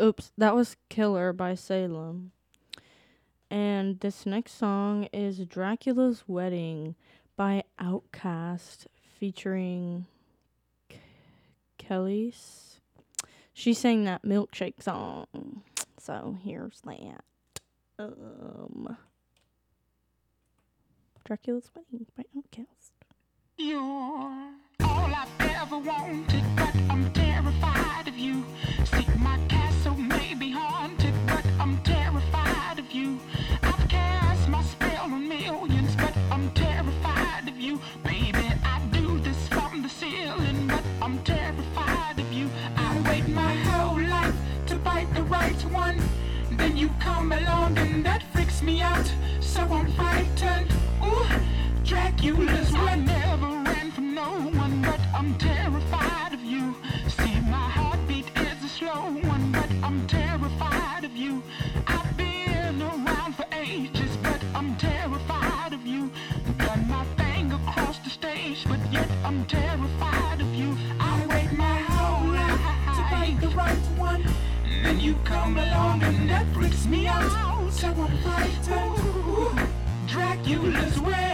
oops, that was Killer by Salem. And this next song is Dracula's Wedding by Outkast featuring K- Kelis. She sang that milkshake song. So here's that. Um Dracula's Wedding by Outkast. You're all I've ever wanted, but I'm terrified of you. My You come and that freaks me out. So I'm frightened. Ooh, Dracula's I never ran from no one, but I'm terrified along and that freaks me out. So I'm frightened. Ooh, Dracula's wedding.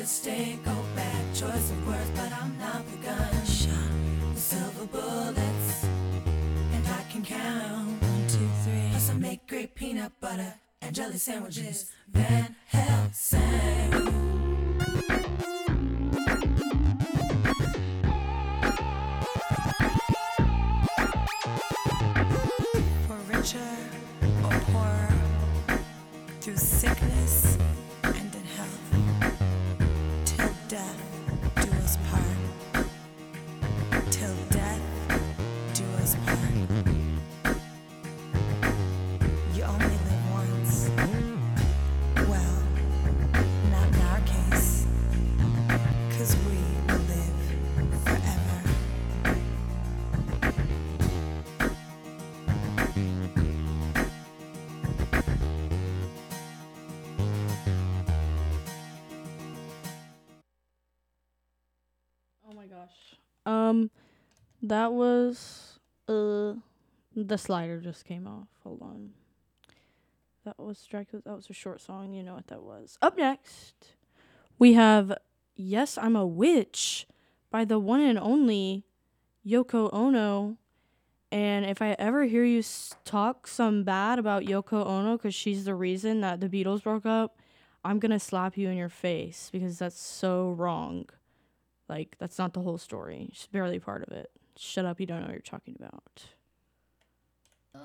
At stake, go back. Choice of words, but I'm not the gun. The silver bullets, and I can count one, two, three. Plus I make great peanut butter and jelly sandwiches. Van Helsing. For richer or poorer, through sickness that was uh the slider just came off. Hold on. That was Dracula that was a short song, you know what that was. Up next, we have Yes, I'm a Witch by the one and only Yoko Ono. And if I ever hear you talk some bad about Yoko Ono cuz she's the reason that the Beatles broke up, I'm going to slap you in your face because that's so wrong. Like, that's not the whole story. She's barely part of it. Shut up, you don't know what you're talking about. Uh,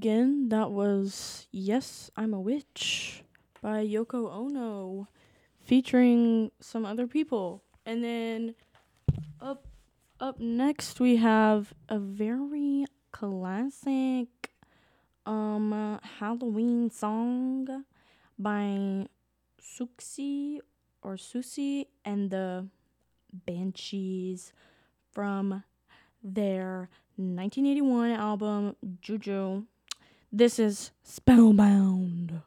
Again, that was Yes, I'm a Witch by Yoko Ono featuring some other people. And then up up next we have a very classic um uh, Halloween song by Suxi or Susi and the Banshees from their 1981 album Juju. This is Spellbound.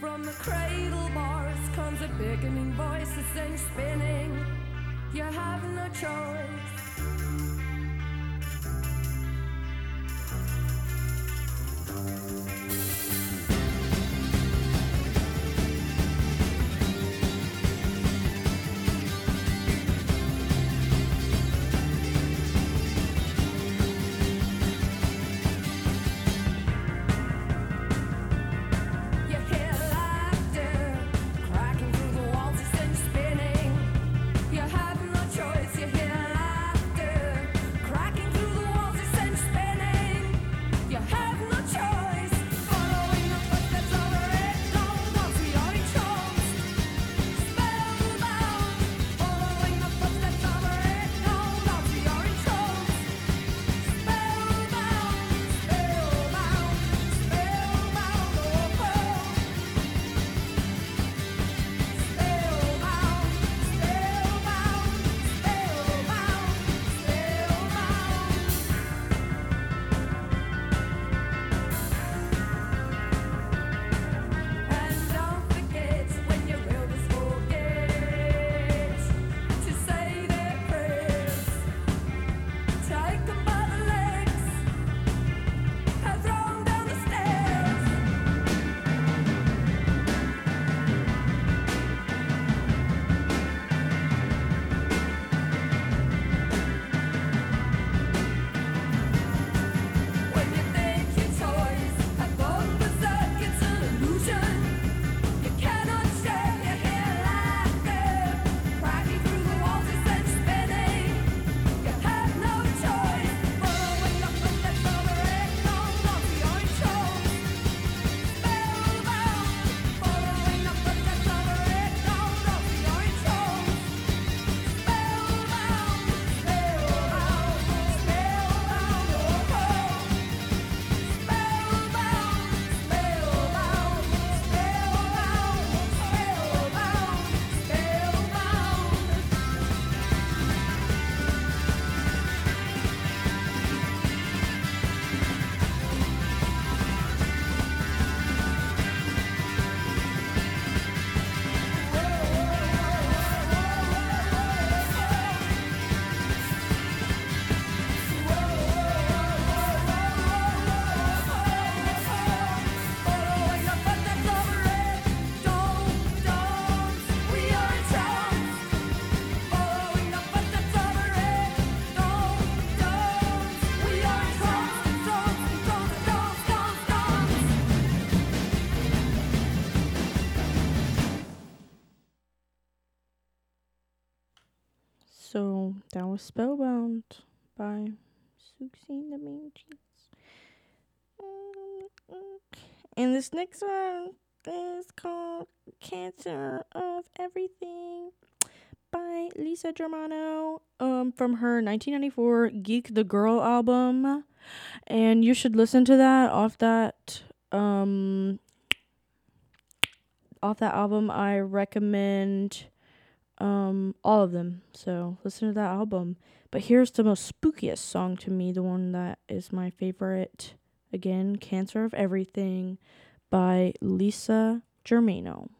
From the cradle bars comes a beckoning voice that sends spinning. You have no choice. Spellbound by and the Banshees. And this next one is called Cancer of Everything by Lisa Germano um, from her 1994 Geek the Girl album. And you should listen to that off that um off that album. I recommend um all of them. So listen to that album. But here's the most spookiest song to me, the one that is my favorite. Again, Cancer of Everything by Lisa Germano.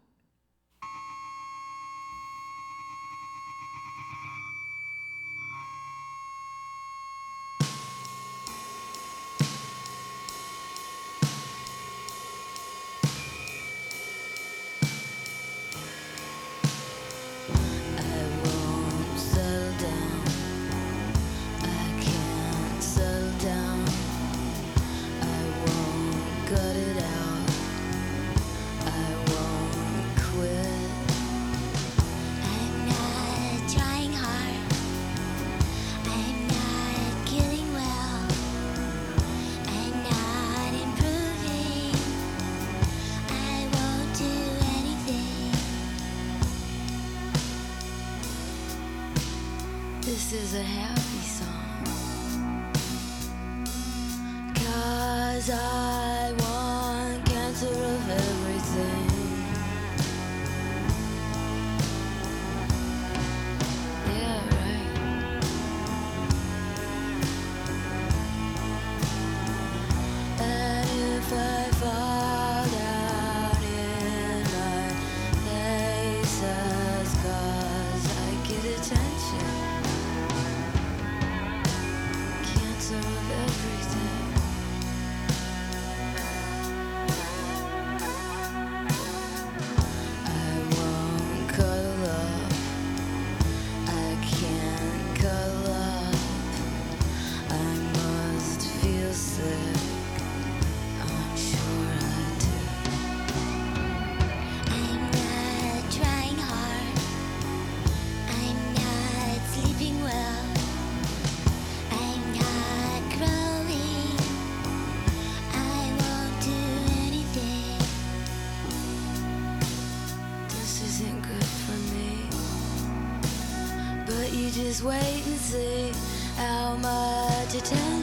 Much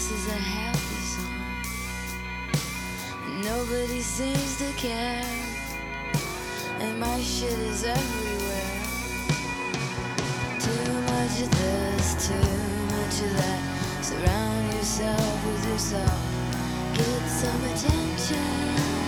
this is a happy song. Nobody seems to care. And my shit is everywhere. Too much of this, too much of that. Surround yourself with yourself. Get some attention.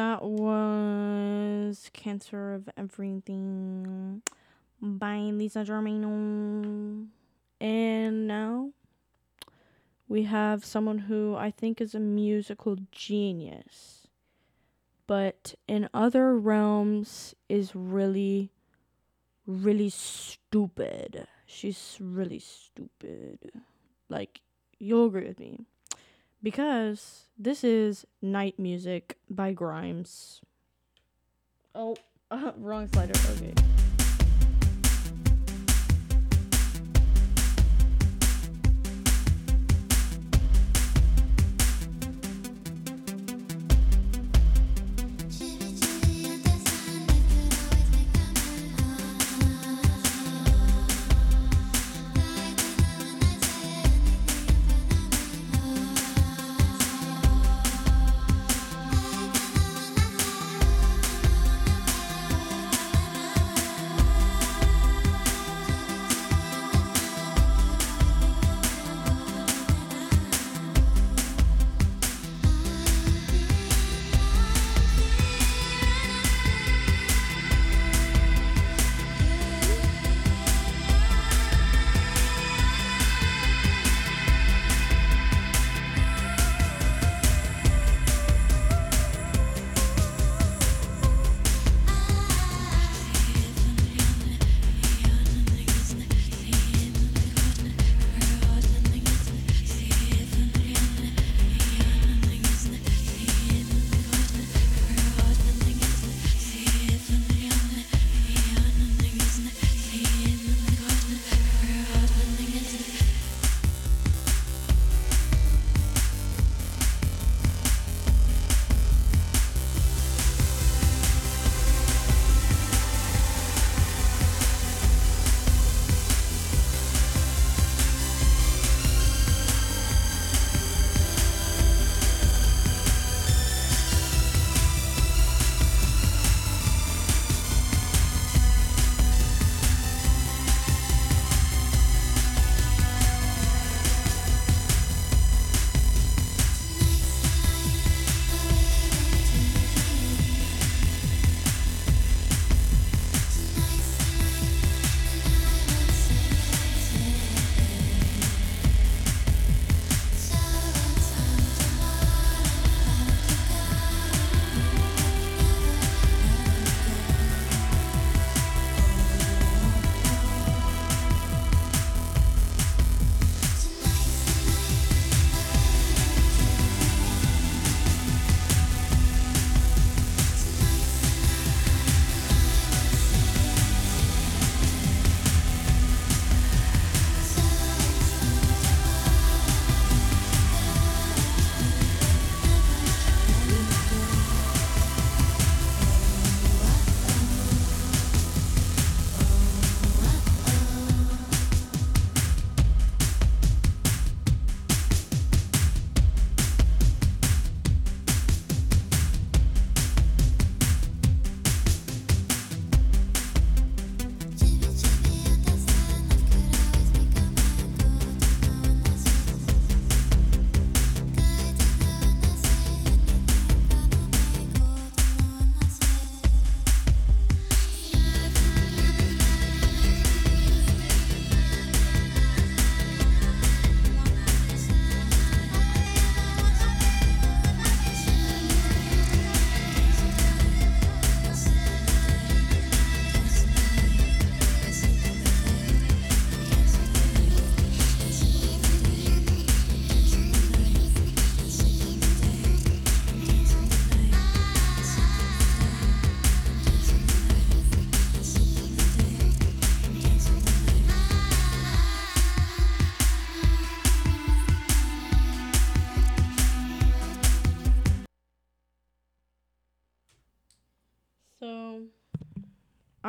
That was Cancer of Everything by Lisa Germano. And now we have someone who I think is a musical genius, but in other realms is really, really stupid. She's really stupid. Like, you'll agree with me because this is Night Music by Grimes. Oh, wrong slider. Okay.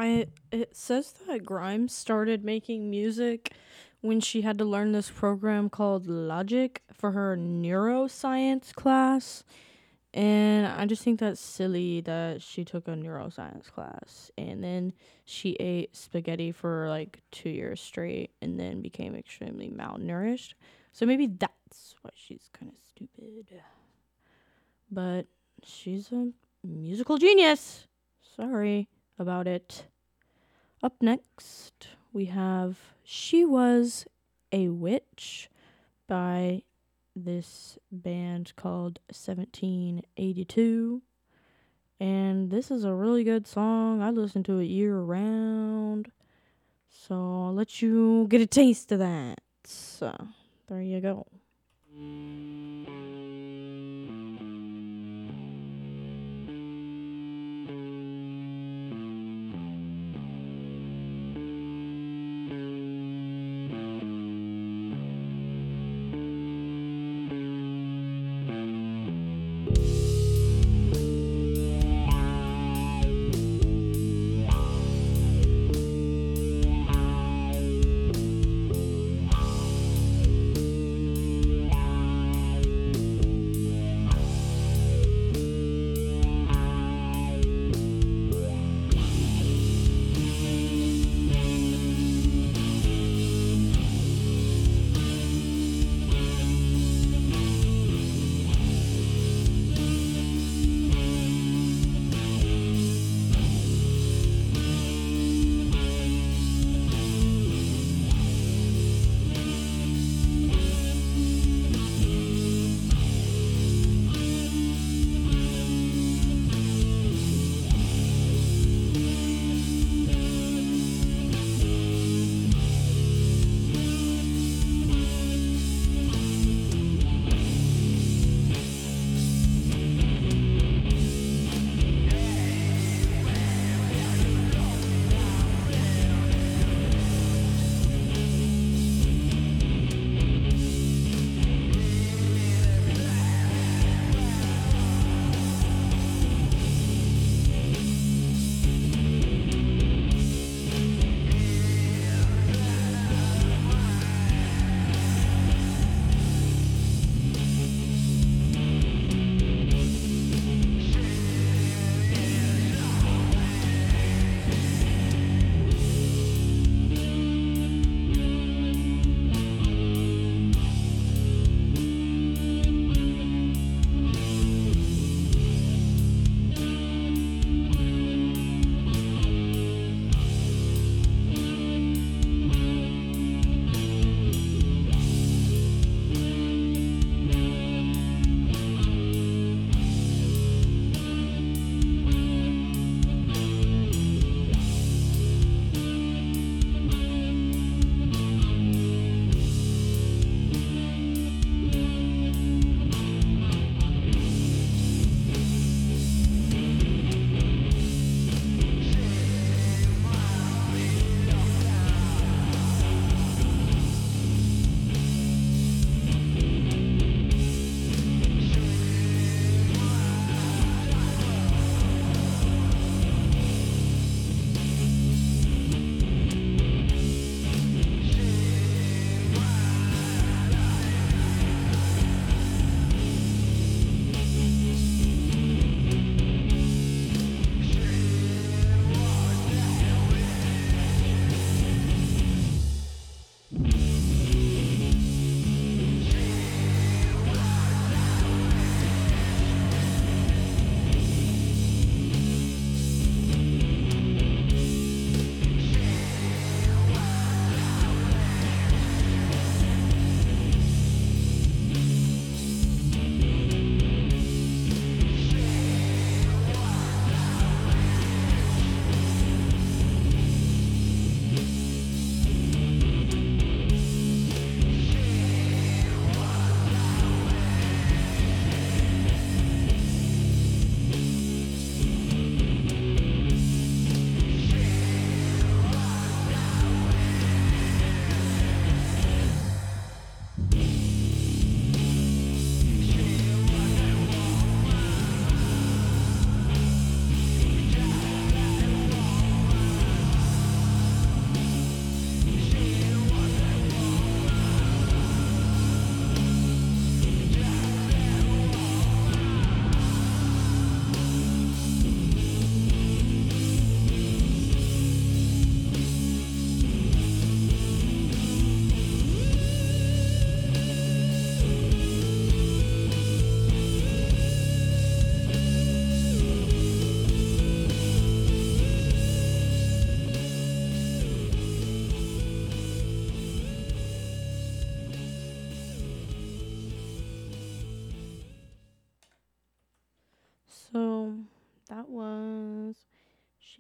I it says that Grimes started making music when she had to learn this program called Logic for her neuroscience class. And I just think that's silly that she took a neuroscience class and then she ate spaghetti for like 2 years straight and then became extremely malnourished. So maybe that's why she's kind of stupid. But she's a musical genius. Sorry about it. Up next, we have She Was a Witch by this band called 1782. And this is a really good song. I listen to it year round. So I'll let you get a taste of that. So there you go.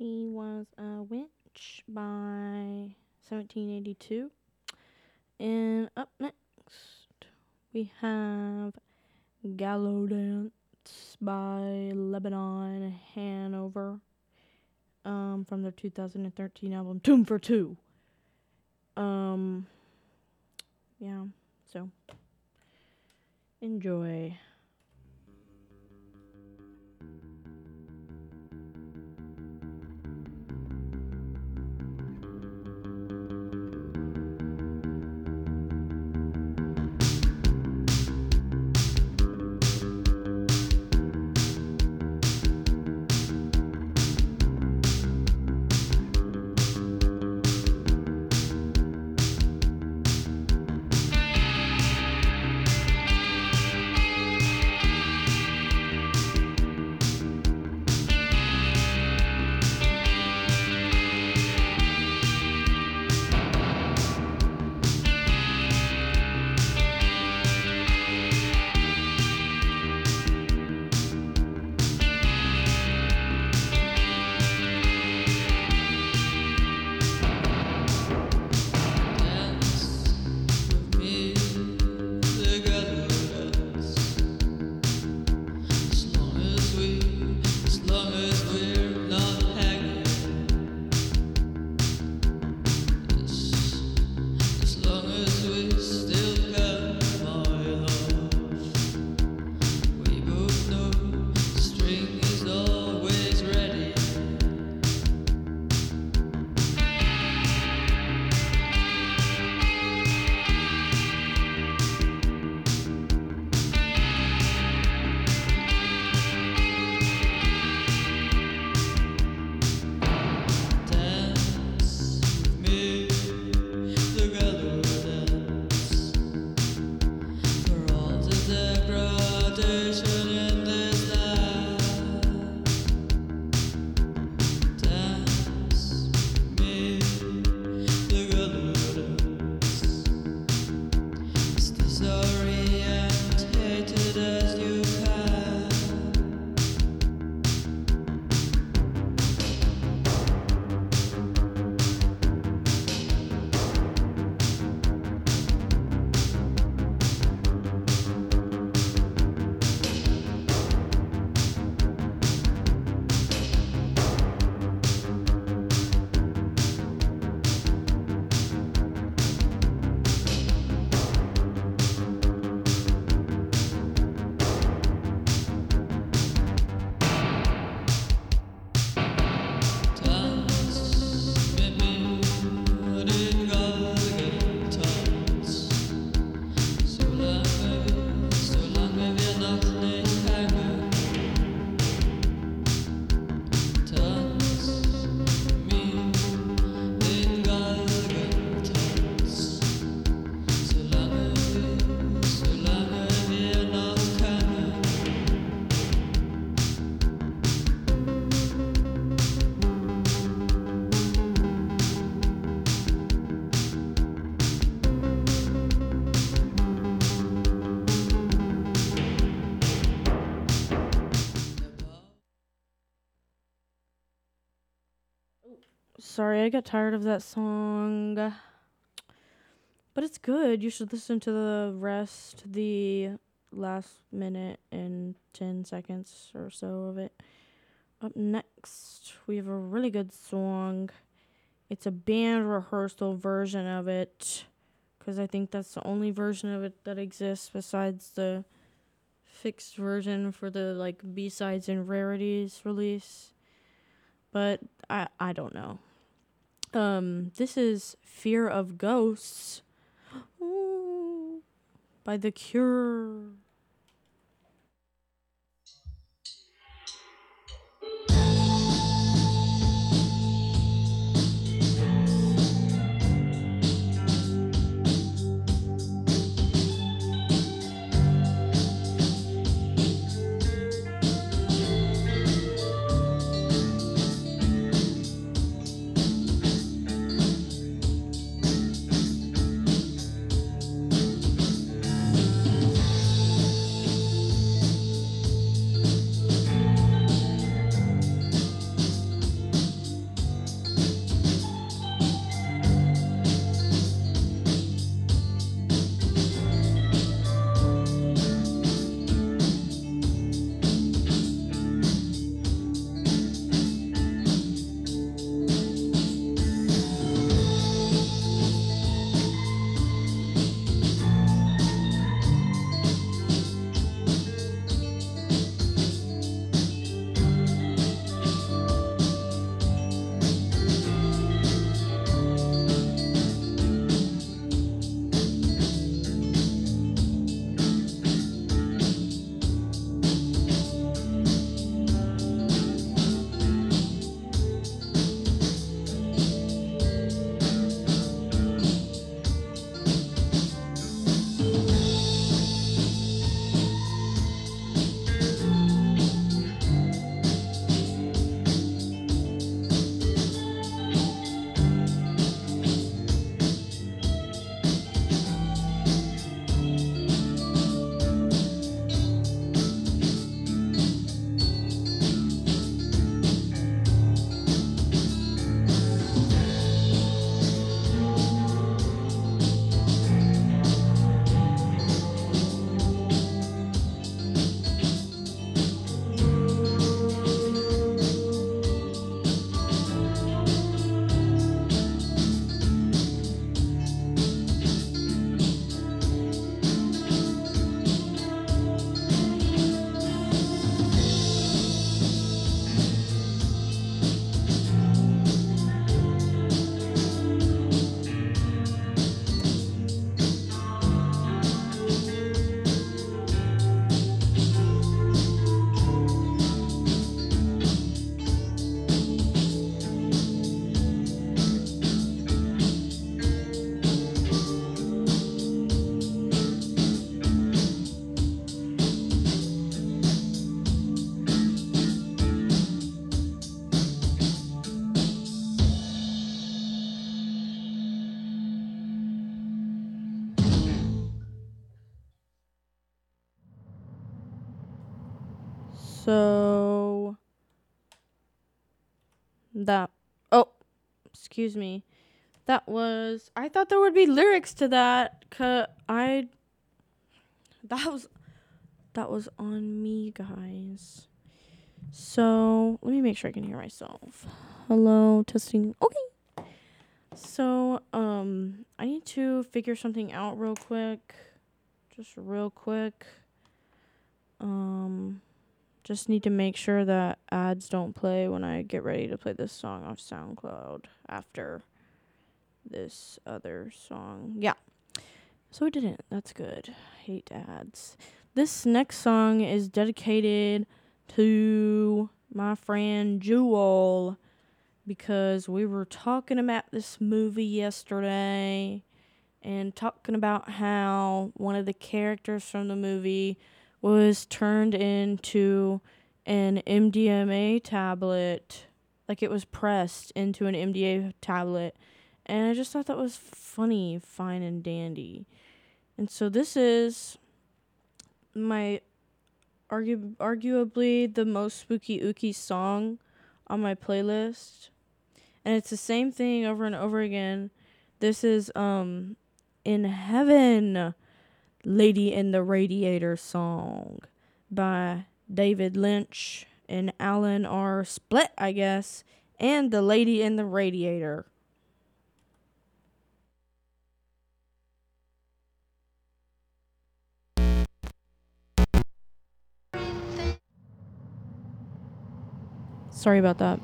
Beach by 1782. And up next, we have Gallow Dance by Lebanon Hanover um, from their 2013 album Tomb for Two. Um, yeah, so enjoy. Sorry, I got tired of that song. But it's good. You should listen to the rest, the last minute and 10 seconds or so of it. Up next, we have a really good song. It's a band rehearsal version of it because I think that's the only version of it that exists besides the fixed version for the like B-sides and rarities release. But I I don't know. Um this is Fear of Ghosts Ooh, by The Cure. So that oh, excuse me. That was I thought there would be lyrics to that cuz I that was that was on me, guys. So, let me make sure I can hear myself. Hello, testing. Okay. So, um I need to figure something out real quick. Just real quick. Um just need to make sure that ads don't play when I get ready to play this song off SoundCloud after this other song. Yeah. So it didn't. That's good. Hate ads. This next song is dedicated to my friend Jewel because we were talking about this movie yesterday and talking about how one of the characters from the movie was turned into an MDMA tablet. Like it was pressed into an MDA tablet. And I just thought that was funny, fine, and dandy. And so this is my argu- arguably the most spooky ooky song on my playlist. And it's the same thing over and over again. This is um in heaven Lady in the Radiator song by David Lynch and Alan R. Splet, I guess, and The Lady in the Radiator. Sorry about that.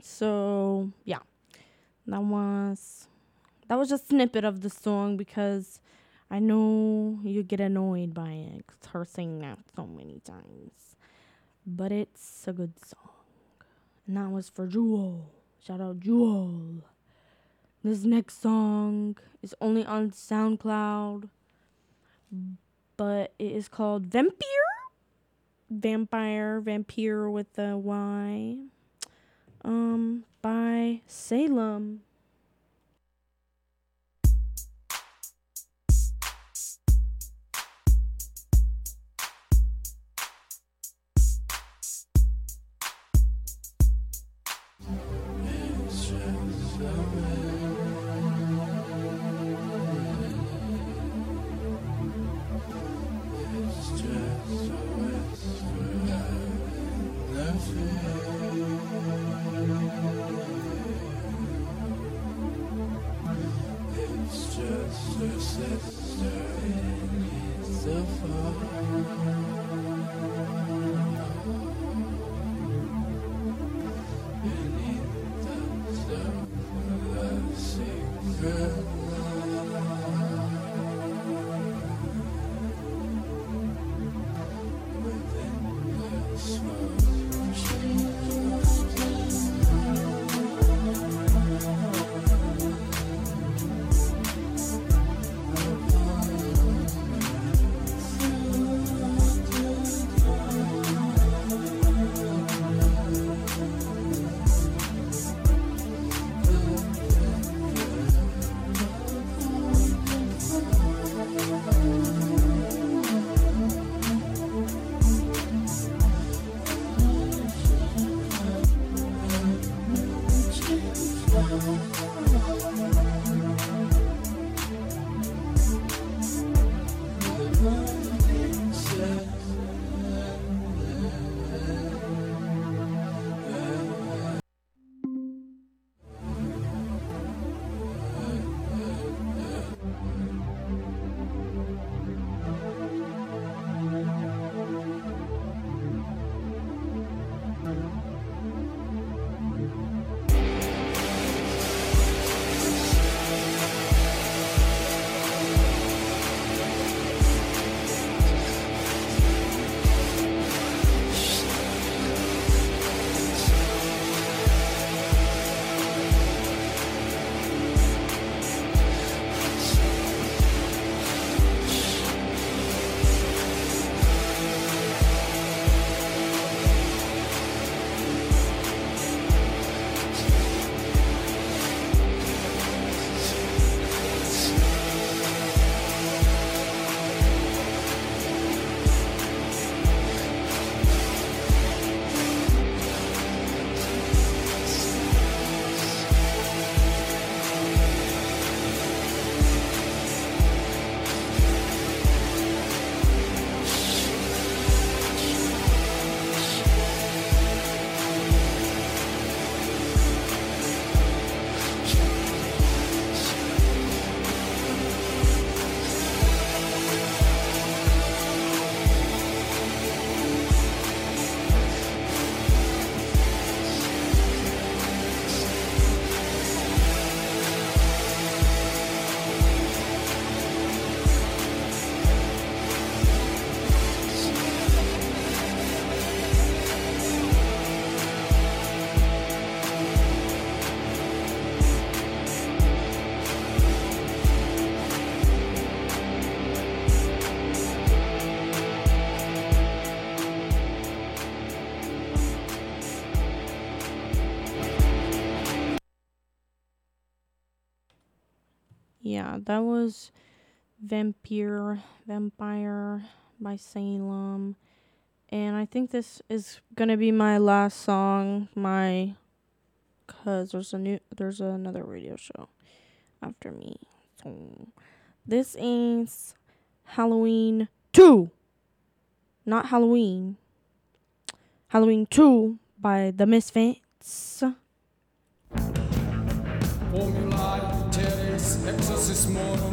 So yeah, that was that was just a snippet of the song because I know you get annoyed by it her singing that so many times, but it's a good song, and that was for Jewel. Shout out Jewel. This next song is only on SoundCloud, but it is called Vampire. Vampire, vampire with a Y um by Salem. That was Vampire Vampire by Salem. And I think this is gonna be my last song, my cause there's a new there's another radio show after me. So this is Halloween two. Not Halloween. Halloween two by the Misfits. Formulae terris exorcismorum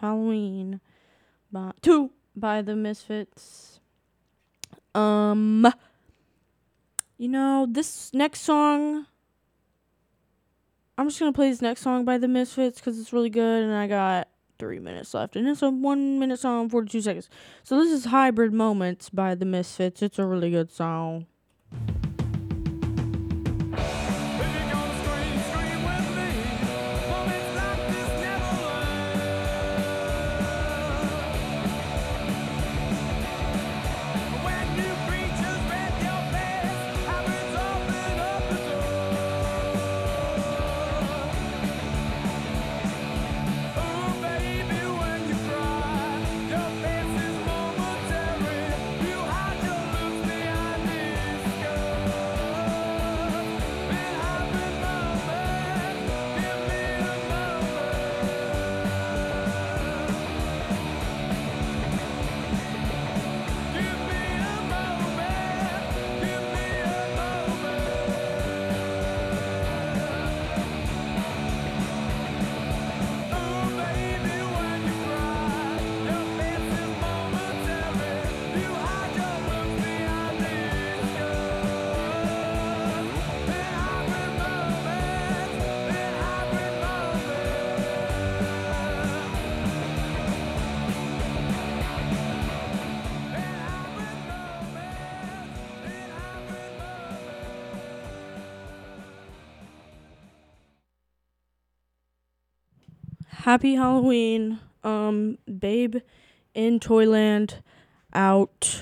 Halloween by two by the Misfits. Um you know, this next song I'm just to play this next song by the Misfits cuz it's really good and I got 3 minutes left and it's a 1 minute song 42 seconds. So this is Hybrid Moments by the Misfits. It's a really good song. Happy Halloween. Um Babe in Toyland out